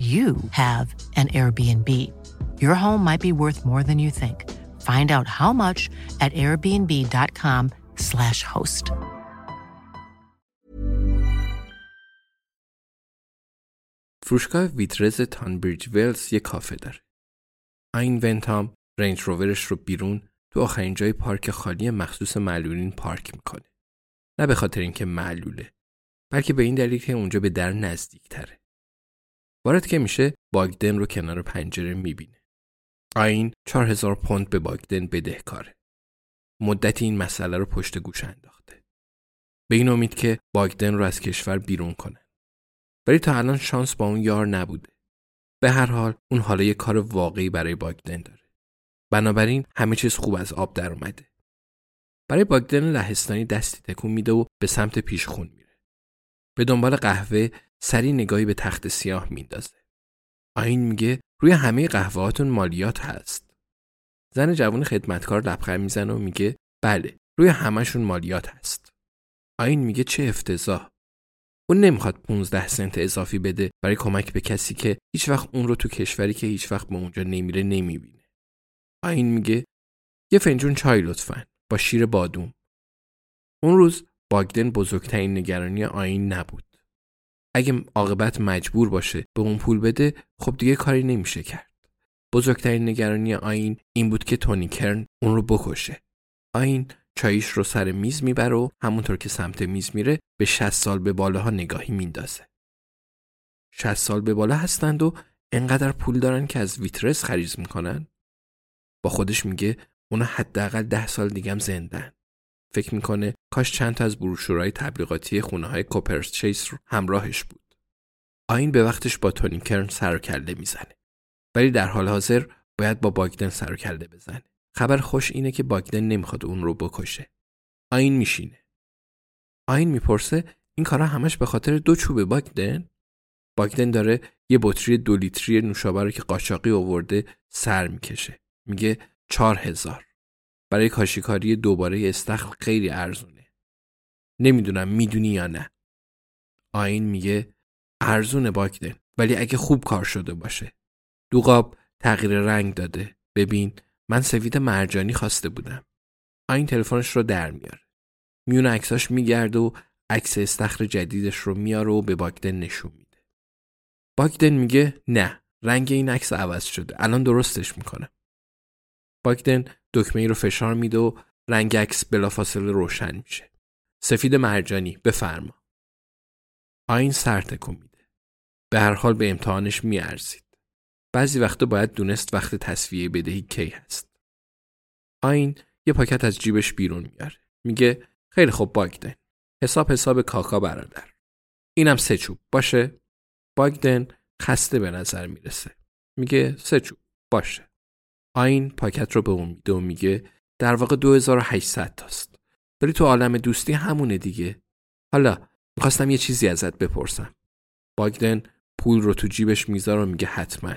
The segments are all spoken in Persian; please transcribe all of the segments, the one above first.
you have an Airbnb. Your home might be worth more than you think. Find out how much at airbnb.com/slash host. فروشگاه ویترز تانبریج ویلز یه کافه داره. این ونتام رنج روورش رو بیرون تو آخرین جای پارک خالی مخصوص معلولین پارک می‌کنه. نه به خاطر اینکه معلوله بلکه به این دلیل که اونجا به در نزدیک تره. وارد که میشه باگدن رو کنار پنجره می‌بینه. آین 4000 پوند به باگدن بدهکاره. مدتی این مسئله رو پشت گوش انداخته. به این امید که باگدن رو از کشور بیرون کنه. ولی تا الان شانس با اون یار نبوده. به هر حال اون حالا یه کار واقعی برای باگدن داره. بنابراین همه چیز خوب از آب در اومده. برای باگدن لهستانی دستی تکون میده و به سمت پیشخون میره. به دنبال قهوه سری نگاهی به تخت سیاه میندازه. آین میگه روی همه قهوهاتون مالیات هست. زن جوان خدمتکار لبخند می‌زنه و میگه بله روی همشون مالیات هست. آین میگه چه افتضاح. اون نمی‌خواد 15 سنت اضافی بده برای کمک به کسی که هیچ وقت اون رو تو کشوری که هیچ وقت به اونجا نمیره نمی‌بینه. آین میگه یه فنجون چای لطفا با شیر بادوم. اون روز باگدن بزرگترین نگرانی آین نبود. اگه عاقبت مجبور باشه به اون پول بده خب دیگه کاری نمیشه کرد. بزرگترین نگرانی آین این بود که تونی کرن اون رو بکشه. آین چاییش رو سر میز می‌بره و همونطور که سمت میز میره به 60 سال به بالاها نگاهی میندازه. 60 سال به بالا هستند و انقدر پول دارن که از ویترس خریز می‌کنن. با خودش میگه اونا حداقل ده سال دیگه هم زندن. فکر می‌کنه کاش چند تا از بروشورهای تبلیغاتی خونه های کوپرس چیس همراهش بود. آین به وقتش با تونی کرن سر کله می‌زنه. ولی در حال حاضر باید با باگدن سر کله بزنه. خبر خوش اینه که باگدن نمی‌خواد اون رو بکشه. آین میشینه. آین می‌پرسه این کارا همش به خاطر دو چوب باگدن؟ باگدن داره یه بطری دو لیتری نوشابه رو که قاچاقی آورده سر می‌کشه. میگه چهار هزار. برای کاشیکاری دوباره استخر خیلی ارزونه. نمی‌دونم می‌دونی یا نه. آین میگه ارزونه باگدن ولی اگه خوب کار شده باشه. دوغاب تغییر رنگ داده. ببین من سفید مرجانی خواسته بودم. آین تلفنش رو در میاره. میون عکساش میگرده و عکس استخر جدیدش رو میاره و به باگدن نشون میده. باگدن میگه نه رنگ این عکس عوض شده. الان درستش می‌کنم. باگدن دکمه ای رو فشار میده و رنگ عکس بلافاصله روشن میشه. سفید مرجانی بفرما. آین سر تکون میده. به هر حال به امتحانش میارزید. بعضی وقتا باید دونست وقت تصویه بدهی کی هست. آین یه پاکت از جیبش بیرون میاره. میگه خیلی خوب باگدن. حساب حساب کاکا برادر. اینم سه چوب باشه؟ باگدن خسته به نظر می‌رسه. میگه سه چوب باشه. آین پاکت رو به اون میده و میگه در واقع 2800 تاست. ولی تو عالم دوستی همونه دیگه. حالا می‌خواستم یه چیزی ازت بپرسم. باگدن پول رو تو جیبش می‌ذاره و میگه حتما.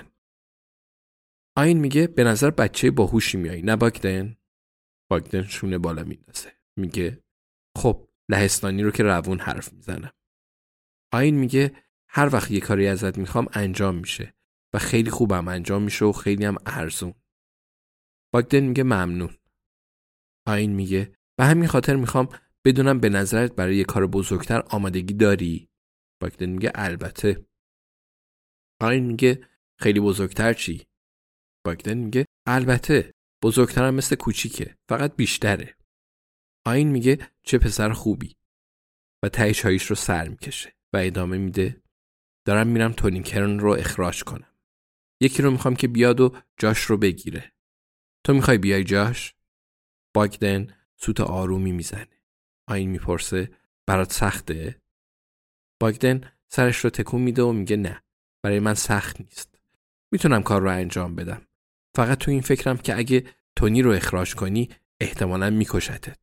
آین میگه به نظر بچه باهوشی میایی نه باگدن؟ باگدن شونه بالا میندازه. میگه خب لهستانی رو که روون حرف می‌زنم. آین میگه هر وقت یه کاری ازت می‌خوام انجام میشه و خیلی خوبم انجام میشه و خیلی هم ارزون. باگدن میگه ممنون. آین میگه به همین خاطر می‌خوام بدونم به نظرت برای یه کار بزرگتر آمادگی داری؟ باگدن میگه البته. آین میگه خیلی بزرگتر چی؟ باگدن میگه البته بزرگترم مثل کوچیکه فقط بیشتره. آین میگه چه پسر خوبی. و تهی چاییش رو سر می‌کشه و ادامه میده دارم میرم تونی کرن رو اخراج کنم. یکی رو می‌خوام که بیاد و جاش رو بگیره. تو می‌خوای بیای جاش؟ باگدن سوت آرومی می‌زنه. آین می‌پرسه برات سخته؟ باگدن سرش رو تکون میده و میگه نه برای من سخت نیست. می‌تونم کار رو انجام بدم. فقط تو این فکرم که اگه تونی رو اخراج کنی احتمالا میکشتت.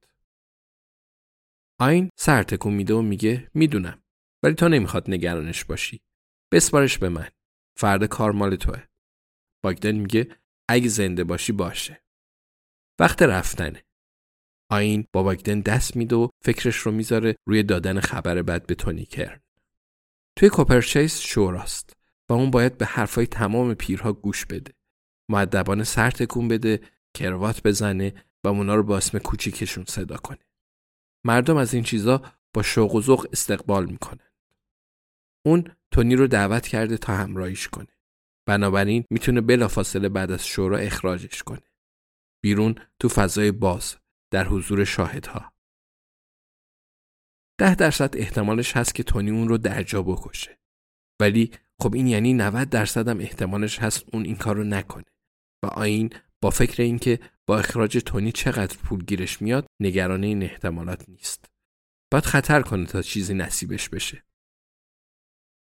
آین سر تکون میده و میگه می‌دونم ولی تو نمی‌خواد نگرانش باشی. بسپارش به من. فرد کار مال توه. باگدن میگه اگه زنده باشی باشه. وقت رفتنه. آین با باگدن دست میده و فکرش رو می‌ذاره روی دادن خبر بد به تونی کرن. توی کوپرچیس شوراست و اون باید به حرفای تمام پیرها گوش بده. معدبانه سر تکون بده کروات بزنه و اونا رو با اسم کوچیکشون صدا کنه. مردم از این چیزا با شوق و ذوق استقبال می‌کنن. اون تونی رو دعوت کرده تا همراهیش کنه. بنابراین می‌تونه بلافاصله بعد از شورا اخراجش کنه. بیرون تو فضای باز. در حضور شاهدها. ده درصد احتمالش هست که تونی اون رو درجا بکشه. ولی خب این یعنی 90 درصد هم احتمالش هست اون این کار رو نکنه. و آین با فکر اینکه با اخراج تونی چقدر پول گیرش میاد نگران این احتمالات نیست. باید خطر کنه تا چیزی نصیبش بشه.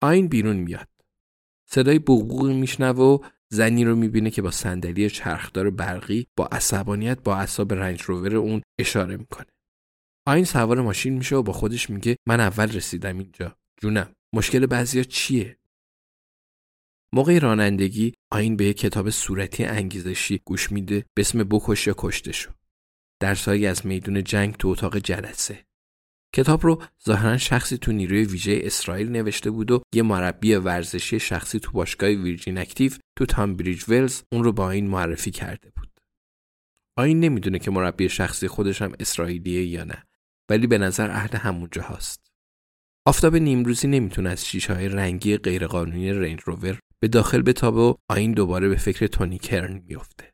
آین بیرون میاد. صدای بوغوغی میشنوه و زنی رو می‌بینه که با صندلی چرخدار برقی با عصبانیت با اعصاب رنج روور اون اشاره می‌کنه. آین سوار ماشین میشه و با خودش میگه من اول رسیدم اینجا. جونم. مشکل بعضیا چیه؟ موقع رانندگی آین به یک کتاب صورتی انگیزشی گوش میده به اسم بکش یا کشته شو درسهایی از میدون جنگ تو اتاق جلسه. کتاب رو ظاهرا شخصی تو نیروی ویژه اسرائیل نوشته بود و یه مربی ورزشی شخصی تو باشگاه ویرجین اکتیو تو تامبریج ولز اون رو با آین معرفی کرده بود. آین نمی‌دونه که مربی شخصی خودش هم اسرائیلیه یا نه ولی به نظر اهل همونجا هست. آفتاب نیمروزی نمی‌تونه از شیشه های رنگی غیرقانونی رنج روور به داخل بتابه و آین دوباره به فکر تونی کرن میفته.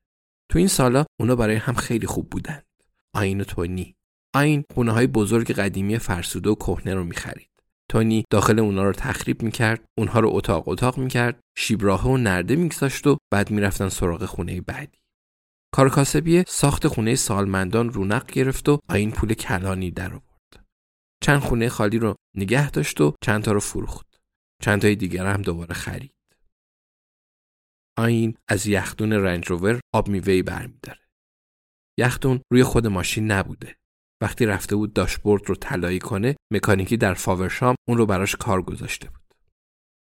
تو این سالا اونا برای هم خیلی خوب بودند. آین و تونی آین خونه های بزرگ قدیمی فرسوده و کهنه رو می‌خرید. تونی داخل اونا رو تخریب می‌کرد، اونها رو اتاق اتاق می‌کرد، شیبراه و نرده میگذاشت و بعد می‌رفتن سراغ خونه بعدی. کارکاسبی ساخت خونه سالمندان رونق گرفت و آین پول کلانی در آورد. چند خونه خالی رو نگه داشت و چند تا رو فروخت. چند تای دیگر هم دوباره خرید. آین از یختون رنج آب میوهی برمیداره. یختون روی خود ماشین نبوده. وقتی رفته بود داشبورد رو طلایی کنه مکانیکی در فاورشام اون رو براش کار گذاشته بود.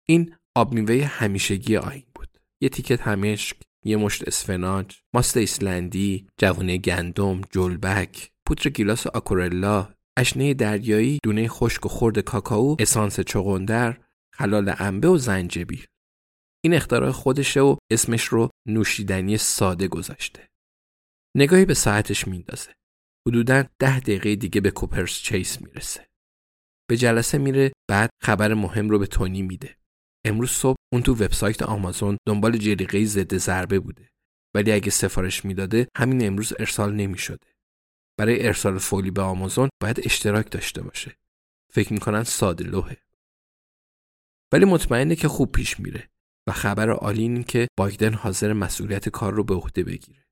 این آب میوه همیشگی آین بود. یه تیکت همشک یه مشت اسفناج ماست ایسلندی جوونه گندم جلبک پودر گیلاس آکورلا اشنه دریایی دونه خشک و خرد کاکائو اسانس چغندر خلال انبه و زنجبیل. این اختراع خودشه و اسمش رو نوشیدنی ساده گذاشته. نگاهی به ساعتش میندازه حدودا ده دقیقه دیگه به کوپرس چیس می‌رسه. به جلسه میره بعد خبر مهم رو به تونی میده. امروز صبح اون تو وبسایت آمازون دنبال جلیقه ضد ضربه بوده. ولی اگه سفارش می‌داده همین امروز ارسال نمی‌شده. برای ارسال فولی به آمازون باید اشتراک داشته باشه. فکر می‌کنن ساده لوحه. ولی مطمئنه که خوب پیش میره و خبر عالی این که بایدن حاضر مسئولیت کار رو به عهده بگیره.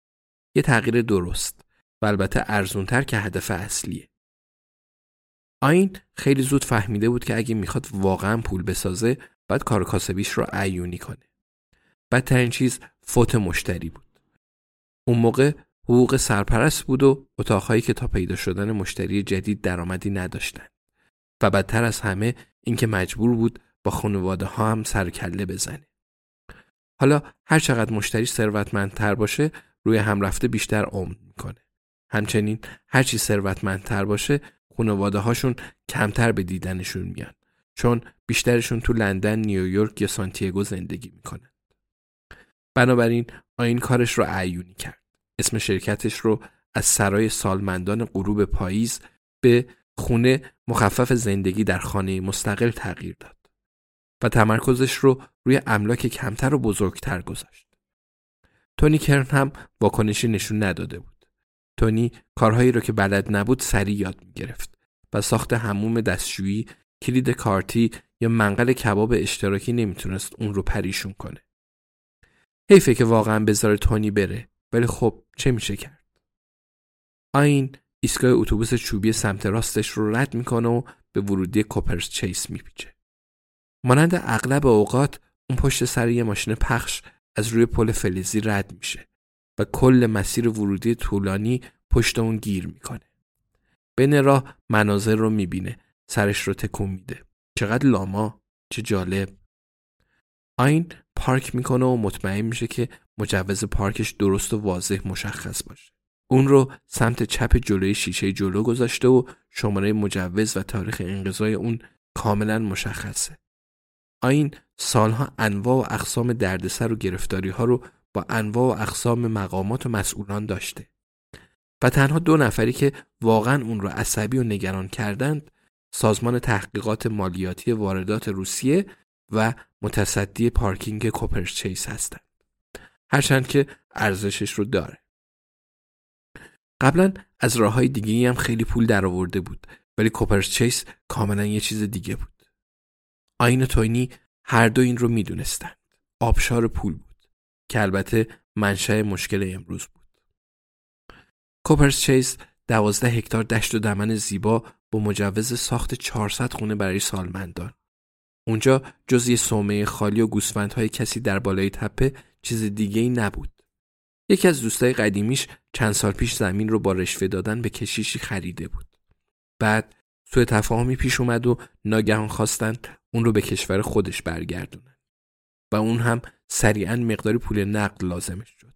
یه تغییر درست و البته ارزونتر که هدف اصلیه. آین خیلی زود فهمیده بود که اگه می‌خواد واقعا پول بسازه باید کار کاسبیش رو عیونی کنه. بدترین چیز فوت مشتری بود. اون موقع حقوق سرپرست بود و اتاقهایی که تا پیدا شدن مشتری جدید درآمدی نداشتن. و بدتر از همه اینکه مجبور بود با خانواده ها هم سرکله بزنه. حالا هر چقدر مشتری ثروتمندتر باشه روی هم رفته بیشتر عمر می‌کنه. همچنین هرچی ثروتمندتر باشه خانواده هاشون کمتر به دیدنشون میان چون بیشترشون تو لندن، نیویورک یا سانتیاگو زندگی می‌کنن. بنابراین آین کارش رو عیونی کرد. اسم شرکتش رو از سرای سالمندان غروب پاییز به خونه مخفف زندگی در خانه مستقل تغییر داد و تمرکزش رو روی املاک کمتر و بزرگتر گذاشت. تونی کرن هم واکنشی نشون نداده بود. تونی کارهایی رو که بلد نبود سریع یاد می گرفت و ساخت هموم دستشویی، کلید کارتی یا منقل کباب اشتراکی نمی‌تونست اون رو پریشون کنه. حیفه که واقعا بذاره تونی بره ولی خب چه میشه کرد؟ آین ایستگاه اتوبوس چوبی سمت راستش رو رد می‌کنه و به ورودی کوپرس چیس میپیچه. مانند اغلب اوقات اون پشت سر یه ماشین پخش از روی پل فلزی رد میشه. و کل مسیر ورودی طولانی پشت اون گیر می‌کنه بین راه مناظر رو می‌بینه سرش رو تکون میده چقدر لاما چه جالب آین پارک می‌کنه و مطمئن میشه که مجوز پارکش درست و واضح مشخص باشه. اون رو سمت چپ جلوی شیشه جلو گذاشته و شماره مجوز و تاریخ انقضای اون کاملا مشخصه. آین سالها انواع و اقسام دردسر و گرفتاری ها رو با انواع و اقسام مقامات و مسئولان داشته. و تنها دو نفری که واقعا اون رو عصبی و نگران کردند سازمان تحقیقات مالیاتی واردات روسیه و متصدی پارکینگ کوپرچیس هستند. هرچند که ارزشش رو داره. قبلا از راه های دیگه هم خیلی پول درآورده بود ولی کوپرچیس کاملا یه چیز دیگه بود. آین و توینی هر دو این رو می‌دونستند. آبشار پول بود که البته منشأ مشکل امروز بود. کوپرچیس دوازده هکتار دشت و دمن زیبا با مجوز ساخت 400 خونه برای سالمندان اونجا جز یه صومعه خالی و گوسفندهای کسی در بالای تپه چیز دیگه ای نبود. یکی از دوستای قدیمیش چند سال پیش زمین رو با رشوه دادن به کشیشی خریده بود. بعد سوء تفاهمی پیش اومد و ناگهان خواستند اون رو به کشور خودش برگردونن. و اون هم سریعا مقداری پول نقد لازمش شد.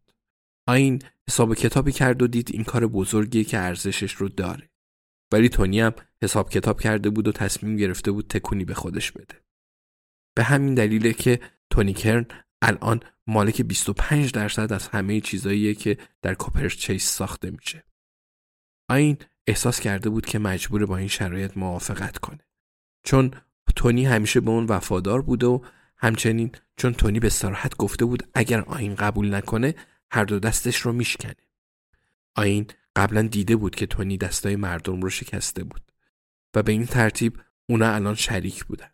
آین حساب کتابی کرد و دید این کار بزرگیه که ارزشش رو داره. ولی تونی هم حساب کتاب کرده بود و تصمیم گرفته بود تکونی به خودش بده. به همین دلیله که تونی کرن الان مالک 25 درصد از همه چیزاییه که در چیس ساخته میشه. آین احساس کرده بود که مجبور با این شرایط موافقت کنه. چون تونی همیشه به اون وفادار بوده و همچنین چون تونی به صراحت گفته بود اگر آین قبول نکنه هر دو دستش رو میشکنه. آین قبلا دیده بود که تونی دستای مردم رو شکسته بود و به این ترتیب اونا الان شریک بودن.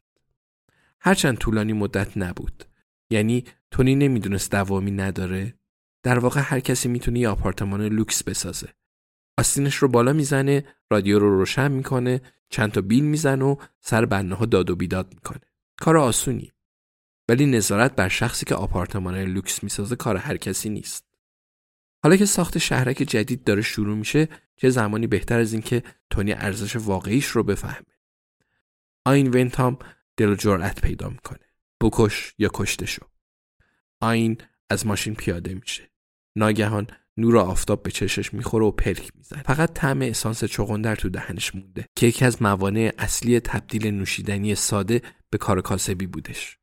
هرچند طولانی مدت نبود. یعنی تونی نمی‌دونست دوامی نداره. در واقع هر کسی می‌تونه یه آپارتمان لوکس بسازه. آستینش رو بالا می‌زنه رادیو رو روشن می‌کنه چند تا بیل می‌زنه و سر بنده ها داد و بیداد می‌کنه. کار آسونی ولی نظارت بر شخصی که آپارتمان لوکس می‌سازه کار هر کسی نیست. حالا که ساخت شهرک جدید داره شروع میشه چه زمانی بهتر از اینکه تونی ارزش واقعیش رو بفهمه. آین ونتام دل و جرأت پیدا می‌کنه. بکش یا کشته شو. آین از ماشین پیاده میشه. ناگهان نور آفتاب به چشش می‌خوره و پلک می‌زنه. فقط طعم اسانس چغندر تو دهنش مونده. که یکی از موانع اصلی تبدیل نوشیدنی ساده به کار کاسبی بودش.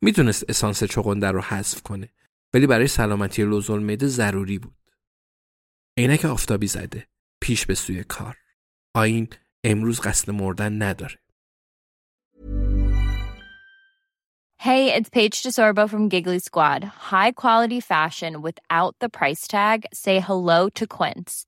می‌تونست اسانس چغندر رو حذف کنه ولی برای سلامتی لوزول معده ضروری بود عینک آفتابی زده پیش به سوی کار آین امروز قصد مردن نداره Hey, it's Paige DeSorbo from Giggly Squad. High quality fashion without the price tag. Say hello to Quince.